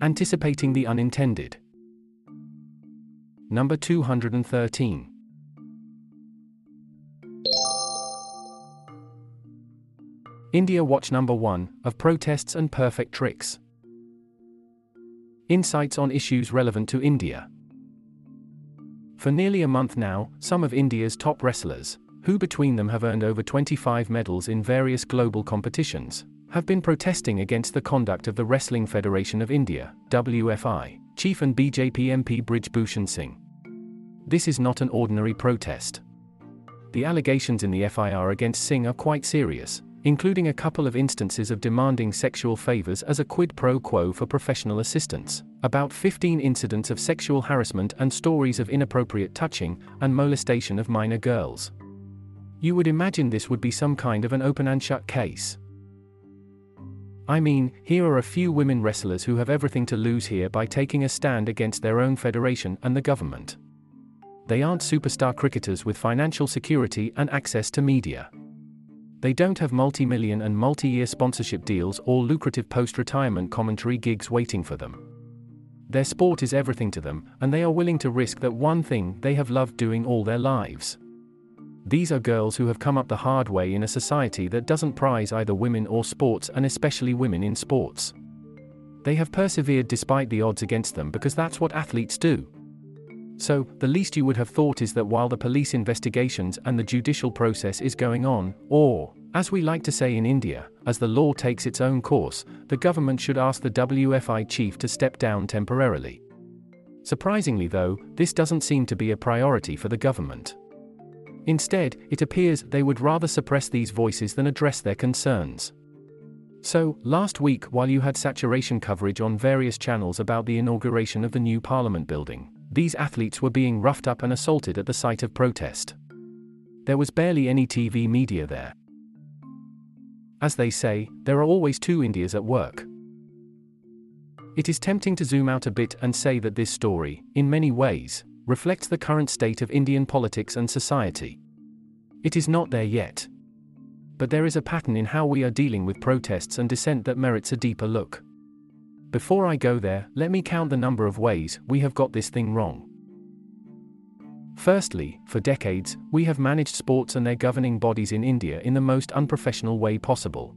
anticipating the unintended. Number 213. India Watch Number 1 of Protests and Perfect Tricks. Insights on issues relevant to India. For nearly a month now, some of India's top wrestlers, who between them have earned over 25 medals in various global competitions, have been protesting against the conduct of the Wrestling Federation of India, WFI, chief and BJP MP Brij Bhushan Singh. This is not an ordinary protest. The allegations in the FIR against Singh are quite serious, including a couple of instances of demanding sexual favors as a quid pro quo for professional assistance, about 15 incidents of sexual harassment and stories of inappropriate touching and molestation of minor girls. You would imagine this would be some kind of an open and shut case. I mean, here are a few women wrestlers who have everything to lose here by taking a stand against their own federation and the government. They aren't superstar cricketers with financial security and access to media. They don't have multi million and multi year sponsorship deals or lucrative post retirement commentary gigs waiting for them. Their sport is everything to them, and they are willing to risk that one thing they have loved doing all their lives. These are girls who have come up the hard way in a society that doesn't prize either women or sports and especially women in sports. They have persevered despite the odds against them because that's what athletes do. So, the least you would have thought is that while the police investigations and the judicial process is going on, or, as we like to say in India, as the law takes its own course, the government should ask the WFI chief to step down temporarily. Surprisingly, though, this doesn't seem to be a priority for the government. Instead, it appears they would rather suppress these voices than address their concerns. So, last week, while you had saturation coverage on various channels about the inauguration of the new Parliament building, these athletes were being roughed up and assaulted at the site of protest. There was barely any TV media there. As they say, there are always two Indias at work. It is tempting to zoom out a bit and say that this story, in many ways, reflects the current state of Indian politics and society. It is not there yet. But there is a pattern in how we are dealing with protests and dissent that merits a deeper look. Before I go there, let me count the number of ways we have got this thing wrong. Firstly, for decades, we have managed sports and their governing bodies in India in the most unprofessional way possible.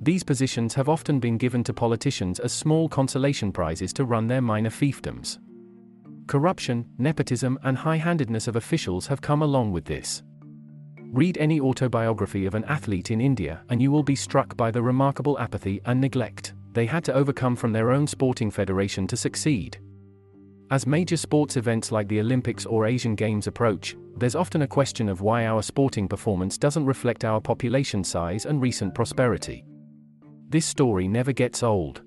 These positions have often been given to politicians as small consolation prizes to run their minor fiefdoms. Corruption, nepotism, and high handedness of officials have come along with this. Read any autobiography of an athlete in India and you will be struck by the remarkable apathy and neglect they had to overcome from their own sporting federation to succeed. As major sports events like the Olympics or Asian Games approach, there's often a question of why our sporting performance doesn't reflect our population size and recent prosperity. This story never gets old.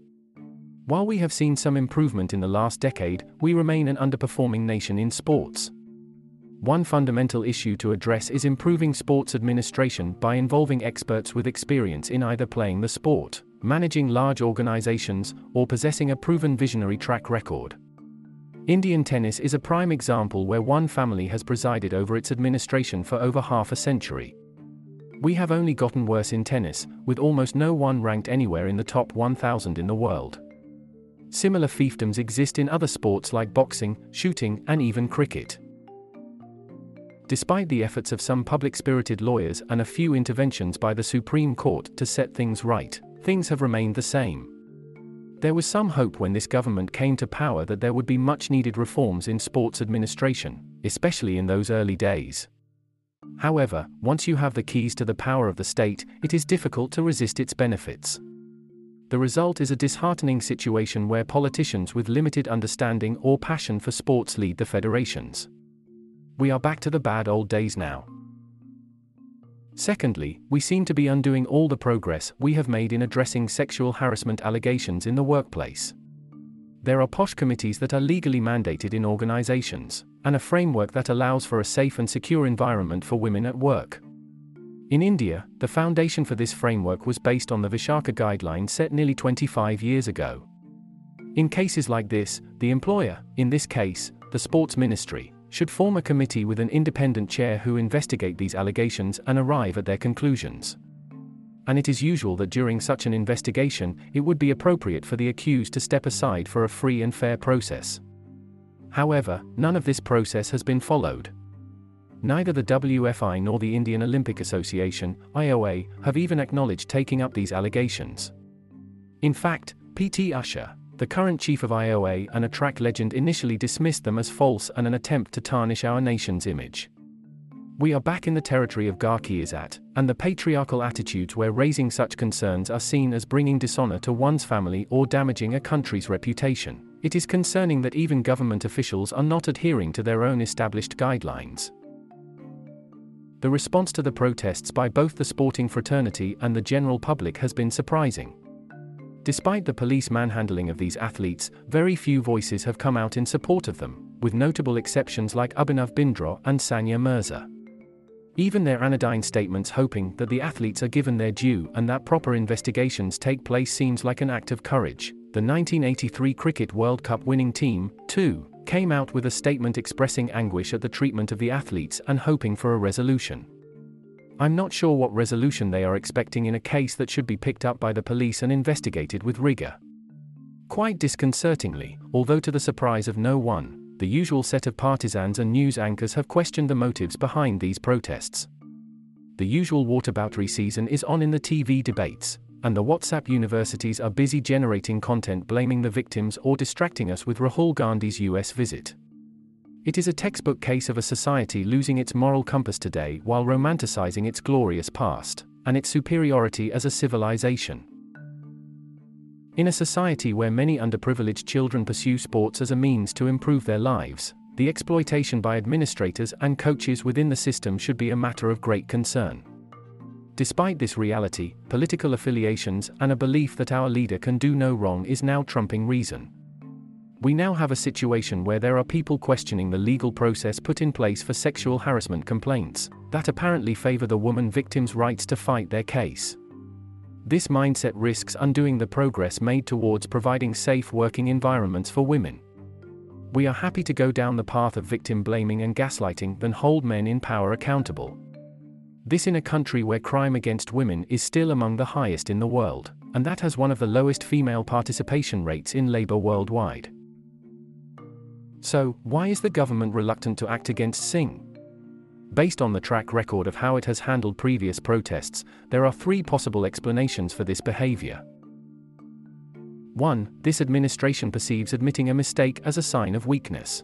While we have seen some improvement in the last decade, we remain an underperforming nation in sports. One fundamental issue to address is improving sports administration by involving experts with experience in either playing the sport, managing large organizations, or possessing a proven visionary track record. Indian tennis is a prime example where one family has presided over its administration for over half a century. We have only gotten worse in tennis, with almost no one ranked anywhere in the top 1,000 in the world. Similar fiefdoms exist in other sports like boxing, shooting, and even cricket. Despite the efforts of some public spirited lawyers and a few interventions by the Supreme Court to set things right, things have remained the same. There was some hope when this government came to power that there would be much needed reforms in sports administration, especially in those early days. However, once you have the keys to the power of the state, it is difficult to resist its benefits. The result is a disheartening situation where politicians with limited understanding or passion for sports lead the federations. We are back to the bad old days now. Secondly, we seem to be undoing all the progress we have made in addressing sexual harassment allegations in the workplace. There are POSH committees that are legally mandated in organizations, and a framework that allows for a safe and secure environment for women at work. In India, the foundation for this framework was based on the Vishaka guideline set nearly 25 years ago. In cases like this, the employer, in this case, the sports ministry, should form a committee with an independent chair who investigate these allegations and arrive at their conclusions. and it is usual that during such an investigation, it would be appropriate for the accused to step aside for a free and fair process. However, none of this process has been followed. Neither the WFI nor the Indian Olympic Association, IOA, have even acknowledged taking up these allegations. In fact, P.T. Usha, the current chief of IOA and a track legend initially dismissed them as false and an attempt to tarnish our nation's image. We are back in the territory of Garkhiasat, and the patriarchal attitudes where raising such concerns are seen as bringing dishonor to one's family or damaging a country's reputation. It is concerning that even government officials are not adhering to their own established guidelines. The response to the protests by both the sporting fraternity and the general public has been surprising. Despite the police manhandling of these athletes, very few voices have come out in support of them, with notable exceptions like Abhinav Bindra and Sania Mirza. Even their anodyne statements hoping that the athletes are given their due and that proper investigations take place seems like an act of courage. The 1983 Cricket World Cup winning team, too, came out with a statement expressing anguish at the treatment of the athletes and hoping for a resolution. I'm not sure what resolution they are expecting in a case that should be picked up by the police and investigated with rigor. Quite disconcertingly, although to the surprise of no one, the usual set of partisans and news anchors have questioned the motives behind these protests. The usual whataboutery season is on in the TV debates, and the WhatsApp universities are busy generating content blaming the victims or distracting us with Rahul Gandhi's US visit. It is a textbook case of a society losing its moral compass today while romanticizing its glorious past, and its superiority as a civilization. In a society where many underprivileged children pursue sports as a means to improve their lives, the exploitation by administrators and coaches within the system should be a matter of great concern. Despite this reality, political affiliations and a belief that our leader can do no wrong is now trumping reason. We now have a situation where there are people questioning the legal process put in place for sexual harassment complaints, that apparently favor the woman victim's rights to fight their case. This mindset risks undoing the progress made towards providing safe working environments for women. We are happy to go down the path of victim blaming and gaslighting than hold men in power accountable. This in a country where crime against women is still among the highest in the world, and that has one of the lowest female participation rates in labor worldwide. So, why is the government reluctant to act against Singh? Based on the track record of how it has handled previous protests, there are three possible explanations for this behavior. 1. This administration perceives admitting a mistake as a sign of weakness.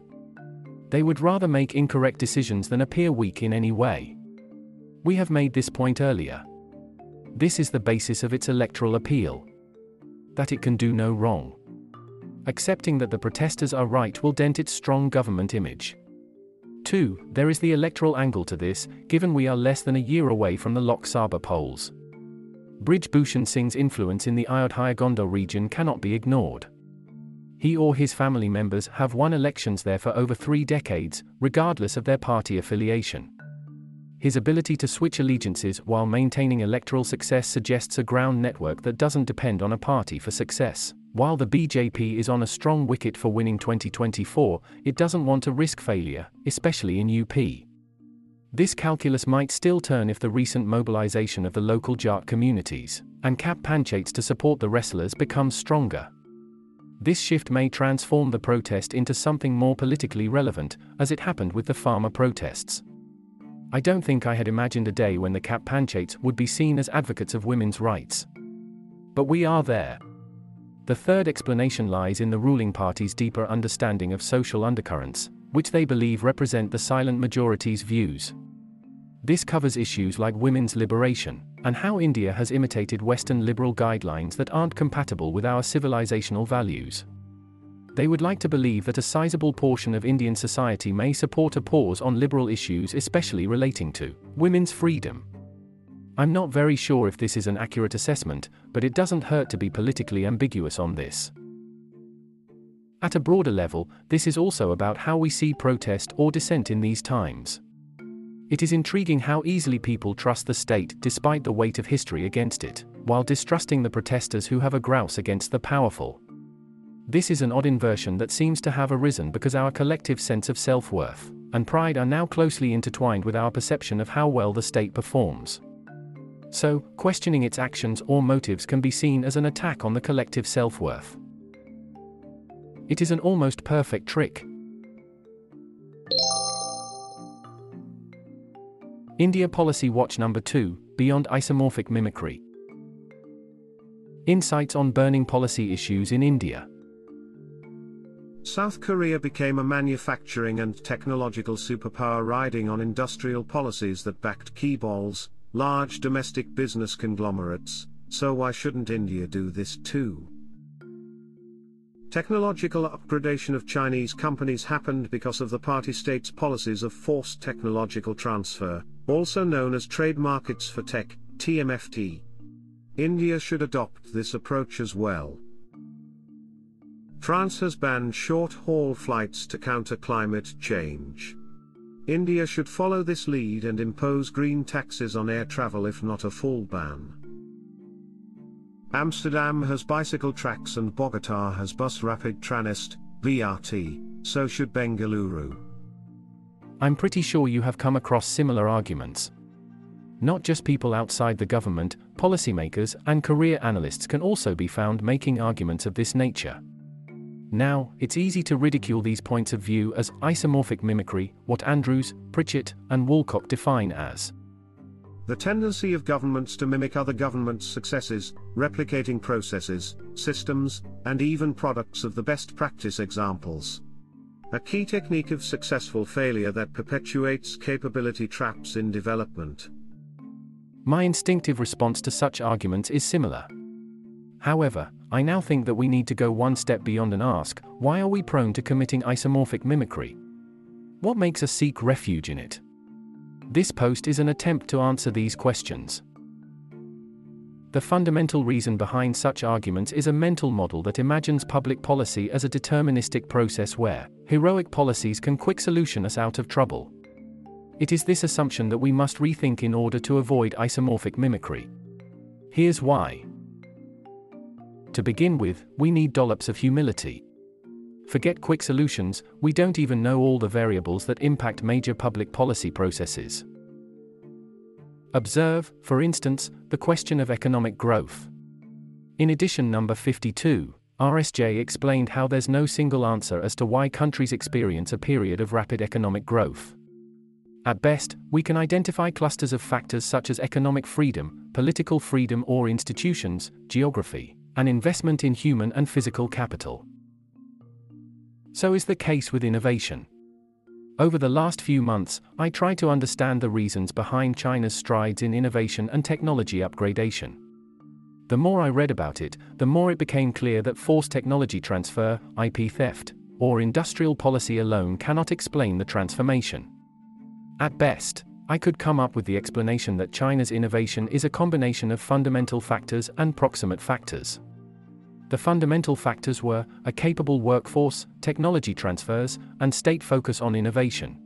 They would rather make incorrect decisions than appear weak in any way. We have made this point earlier. This is the basis of its electoral appeal. That it can do no wrong accepting that the protesters are right will dent its strong government image. 2. There is the electoral angle to this, given we are less than a year away from the Lok Sabha polls. Brij Bhushan Singh's influence in the Ayodhya Gonda region cannot be ignored. He or his family members have won elections there for over three decades, regardless of their party affiliation. His ability to switch allegiances while maintaining electoral success suggests a ground network that doesn't depend on a party for success. While the BJP is on a strong wicket for winning 2024, it doesn't want to risk failure, especially in UP. This calculus might still turn if the recent mobilization of the local Jat communities and Khap panchayats to support the wrestlers becomes stronger. This shift may transform the protest into something more politically relevant, as it happened with the farmer protests. I don't think I had imagined a day when the Khap panchayats would be seen as advocates of women's rights. But we are there. The third explanation lies in the ruling party's deeper understanding of social undercurrents, which they believe represent the silent majority's views. This covers issues like women's liberation, and how India has imitated Western liberal guidelines that aren't compatible with our civilizational values. They would like to believe that a sizable portion of Indian society may support a pause on liberal issues, especially relating to women's freedom. I'm not very sure if this is an accurate assessment, but it doesn't hurt to be politically ambiguous on this. At a broader level, this is also about how we see protest or dissent in these times. It is intriguing how easily people trust the state despite the weight of history against it, while distrusting the protesters who have a grouse against the powerful. This is an odd inversion that seems to have arisen because our collective sense of self worth and pride are now closely intertwined with our perception of how well the state performs. So, questioning its actions or motives can be seen as an attack on the collective self worth. It is an almost perfect trick. India Policy Watch Number 2 Beyond Isomorphic Mimicry. Insights on burning policy issues in India. South Korea became a manufacturing and technological superpower riding on industrial policies that backed chaebols, large domestic business conglomerates, so why shouldn't India do this too? Technological upgradation of Chinese companies happened because of the party state's policies of forced technological transfer, also known as trade markets for tech, TMFT. India should adopt this approach as well. France has banned short-haul flights to counter climate change. India should follow this lead and impose green taxes on air travel if not a full ban. Amsterdam has bicycle tracks and Bogota has bus rapid transit, BRT, so should Bengaluru. I'm pretty sure you have come across similar arguments. Not just people outside the government, policymakers and career analysts can also be found making arguments of this nature. Now, it's easy to ridicule these points of view as isomorphic mimicry, what Andrews, Pritchett, and Woolcock define as the tendency of governments to mimic other governments' successes, replicating processes, systems, and even products of the best practice examples. A key technique of successful failure that perpetuates capability traps in development. My instinctive response to such arguments is similar. However, I now think that we need to go one step beyond and ask why are we prone to committing isomorphic mimicry? What makes us seek refuge in it? This post is an attempt to answer these questions. The fundamental reason behind such arguments is a mental model that imagines public policy as a deterministic process where heroic policies can quick solution us out of trouble. It is this assumption that we must rethink in order to avoid isomorphic mimicry. Here's why. To begin with, we need dollops of humility. Forget quick solutions, we don't even know all the variables that impact major public policy processes. Observe, for instance, the question of economic growth. In edition number 52, RSJ explained how there's no single answer as to why countries experience a period of rapid economic growth. At best, we can identify clusters of factors such as economic freedom, political freedom or institutions, geography, and investment in human and physical capital. So is the case with innovation. Over the last few months, I tried to understand the reasons behind China's strides in innovation and technology upgradation. The more I read about it, the more it became clear that forced technology transfer, IP theft, or industrial policy alone cannot explain the transformation. At best, I could come up with the explanation that China's innovation is a combination of fundamental factors and proximate factors. The fundamental factors were a capable workforce, technology transfers, and state focus on innovation.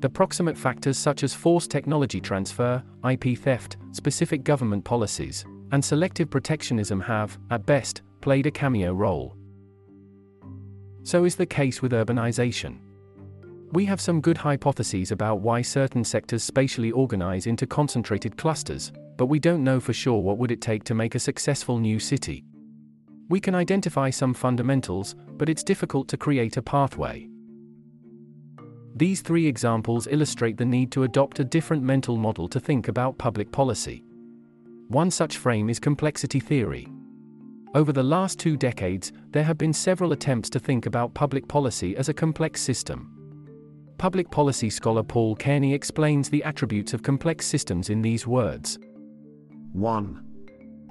The proximate factors such as forced technology transfer, IP theft, specific government policies, and selective protectionism have, at best, played a cameo role. So is the case with urbanization. We have some good hypotheses about why certain sectors spatially organize into concentrated clusters, but we don't know for sure what would it take to make a successful new city. We can identify some fundamentals, but it's difficult to create a pathway. These three examples illustrate the need to adopt a different mental model to think about public policy. One such frame is complexity theory. Over the last two decades, there have been several attempts to think about public policy as a complex system. Public policy scholar Paul Cairney explains the attributes of complex systems in these words 1.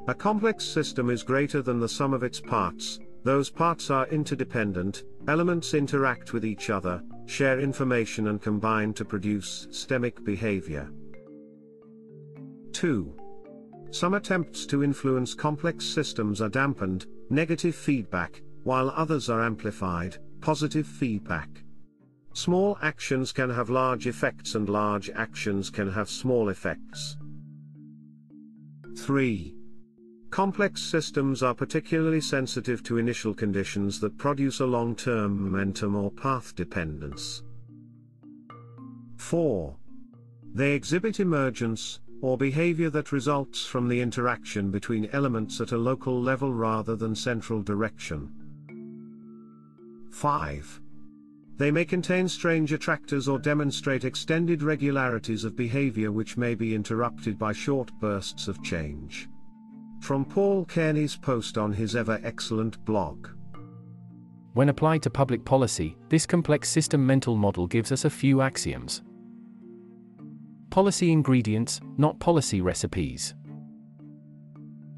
A complex system is greater than the sum of its parts, those parts are interdependent, elements interact with each other, share information and combine to produce systemic behavior. 2. Some attempts to influence complex systems are dampened, negative feedback, while others are amplified, positive feedback. Small actions can have large effects and large actions can have small effects. 3. Complex systems are particularly sensitive to initial conditions that produce a long-term momentum or path dependence. 4. They exhibit emergence, or behavior that results from the interaction between elements at a local level rather than central direction. 5. They may contain strange attractors or demonstrate extended regularities of behavior which may be interrupted by short bursts of change. From Paul Cairney's post on his ever excellent blog. When applied to public policy, this complex system mental model gives us a few axioms. Policy ingredients, not policy recipes.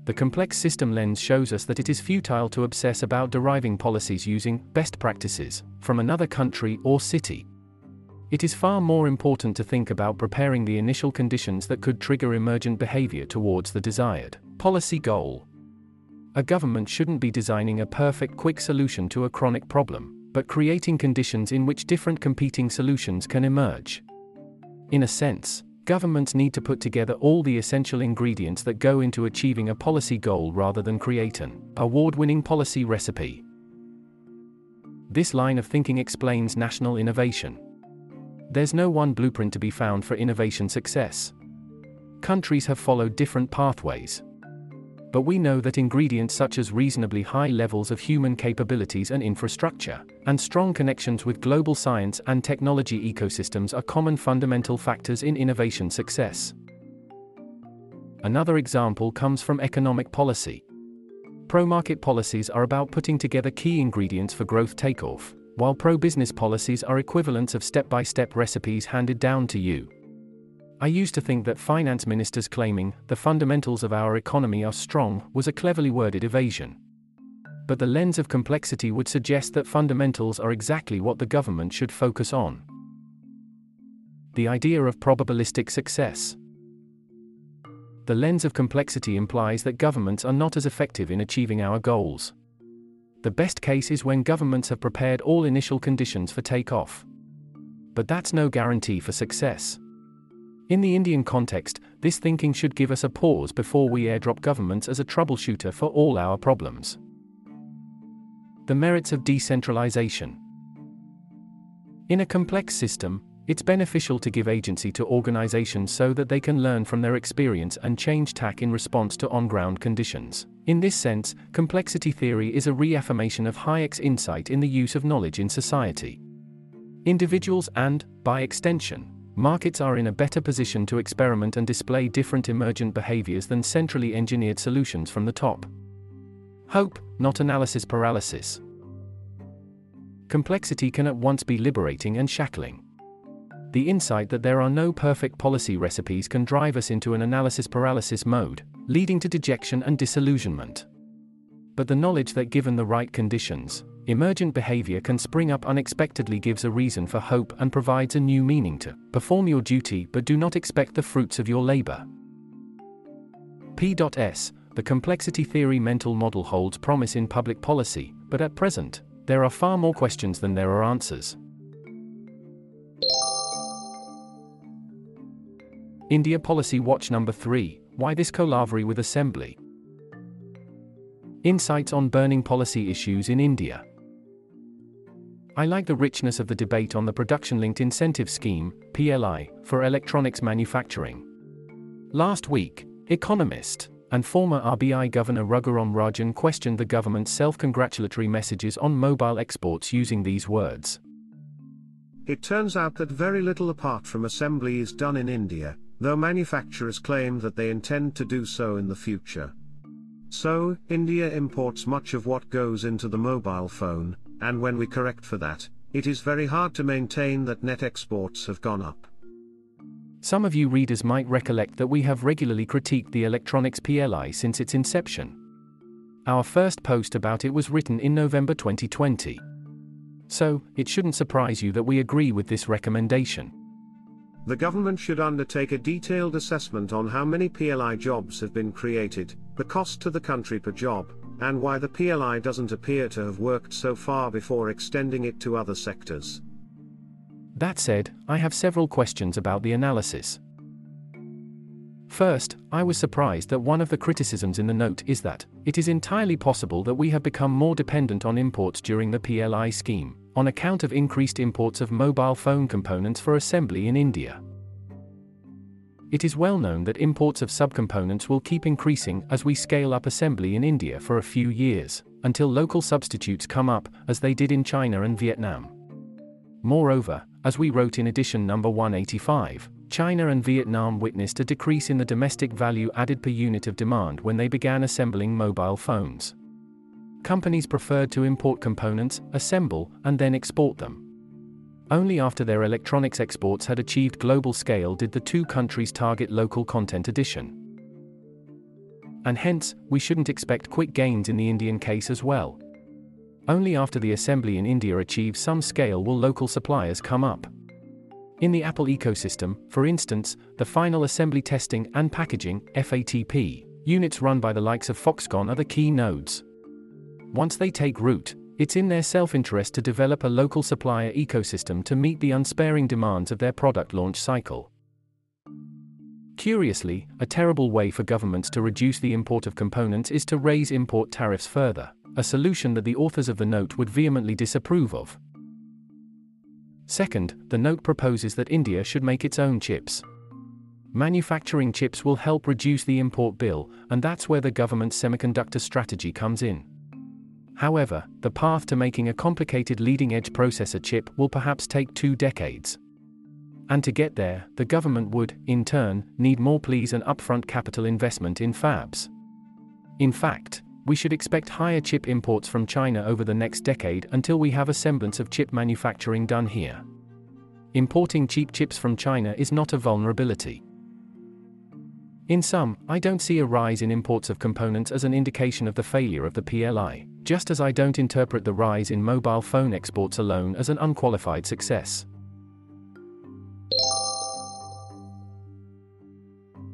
The complex system lens shows us that it is futile to obsess about deriving policies using best practices from another country or city. It is far more important to think about preparing the initial conditions that could trigger emergent behavior towards the desired policy goal. A government shouldn't be designing a perfect quick solution to a chronic problem, but creating conditions in which different competing solutions can emerge. In a sense, governments need to put together all the essential ingredients that go into achieving a policy goal rather than create an award winning policy recipe. This line of thinking explains national innovation. There's no one blueprint to be found for innovation success. Countries have followed different pathways but we know that ingredients such as reasonably high levels of human capabilities and infrastructure, and strong connections with global science and technology ecosystems are common fundamental factors in innovation success. Another example comes from economic policy. Pro market policies are about putting together key ingredients for growth takeoff, while pro business policies are equivalents of step by step recipes handed down to you. I used to think that finance ministers claiming the fundamentals of our economy are strong was a cleverly worded evasion. But the lens of complexity would suggest that fundamentals are exactly what the government should focus on. The idea of probabilistic success. The lens of complexity implies that governments are not as effective in achieving our goals. The best case is when governments have prepared all initial conditions for takeoff. But that's no guarantee for success. In the Indian context, this thinking should give us a pause before we airdrop governments as a troubleshooter for all our problems. The merits of decentralization. In a complex system, it's beneficial to give agency to organizations so that they can learn from their experience and change tack in response to on ground conditions. In this sense, complexity theory is a reaffirmation of Hayek's insight in the use of knowledge in society. Individuals and, by extension, Markets are in a better position to experiment and display different emergent behaviors than centrally engineered solutions from the top. Hope, not analysis paralysis. Complexity can at once be liberating and shackling. The insight that there are no perfect policy recipes can drive us into an analysis paralysis mode, leading to dejection and disillusionment. But the knowledge that given the right conditions, Emergent behavior can spring up unexpectedly gives a reason for hope and provides a new meaning to perform your duty but do not expect the fruits of your labor. P.S. The complexity theory mental model holds promise in public policy, but at present, there are far more questions than there are answers. India Policy Watch Number 3 Why this Kolaveri with Assembly? Insights on burning policy issues in India. I like the richness of the debate on the Production Linked Incentive Scheme, PLI, for electronics manufacturing. Last week, Economist and former RBI Governor Raghuram Rajan questioned the government's self congratulatory messages on mobile exports using these words. It turns out that very little apart from assembly is done in India, though manufacturers claim that they intend to do so in the future. So, India imports much of what goes into the mobile phone, and when we correct for that, it is very hard to maintain that net exports have gone up. Some of you readers might recollect that we have regularly critiqued the electronics PLI since its inception. Our first post about it was written in November 2020. So, it shouldn't surprise you that we agree with this recommendation. The government should undertake a detailed assessment on how many PLI jobs have been created, the cost to the country per job, and why the PLI doesn't appear to have worked so far before extending it to other sectors. That said, I have several questions about the analysis. First, I was surprised that one of the criticisms in the note is that it is entirely possible that we have become more dependent on imports during the PLI scheme, on account of increased imports of mobile phone components for assembly in India. It is well known that imports of subcomponents will keep increasing as we scale up assembly in India for a few years, until local substitutes come up, as they did in China and Vietnam. Moreover, as we wrote in edition number 185, China and Vietnam witnessed a decrease in the domestic value added per unit of demand when they began assembling mobile phones. Companies preferred to import components, assemble, and then export them. Only after their electronics exports had achieved global scale did the two countries target local content addition. And hence, we shouldn't expect quick gains in the Indian case as well. Only after the assembly in India achieves some scale will local suppliers come up. In the Apple ecosystem, for instance, the final assembly testing and packaging FATP units run by the likes of Foxconn are the key nodes. Once they take root, it's in their self interest to develop a local supplier ecosystem to meet the unsparing demands of their product launch cycle. Curiously, a terrible way for governments to reduce the import of components is to raise import tariffs further, a solution that the authors of the note would vehemently disapprove of. Second, the note proposes that India should make its own chips. Manufacturing chips will help reduce the import bill, and that's where the government's semiconductor strategy comes in. However, the path to making a complicated leading edge processor chip will perhaps take two decades. And to get there, the government would, in turn, need more pleas and upfront capital investment in fabs. In fact, we should expect higher chip imports from China over the next decade until we have a semblance of chip manufacturing done here. Importing cheap chips from China is not a vulnerability. In sum, I don't see a rise in imports of components as an indication of the failure of the PLI, just as I don't interpret the rise in mobile phone exports alone as an unqualified success.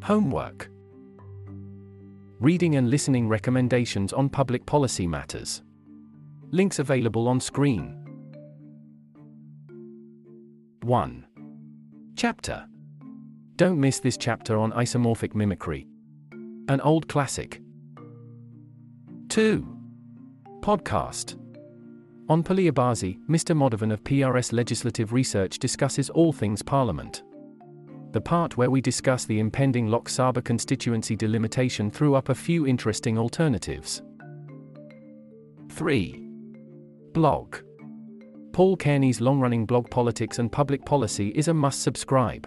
Homework Reading and listening recommendations on public policy matters. Links available on screen. 1. Chapter don't miss this chapter on isomorphic mimicry. An old classic. 2. Podcast. On Puliyabaazi, Mr. Modavan of PRS Legislative Research discusses all things Parliament. The part where we discuss the impending Lok Sabha constituency delimitation threw up a few interesting alternatives. 3. Blog. Paul Cairney's long running blog Politics and Public Policy is a must subscribe.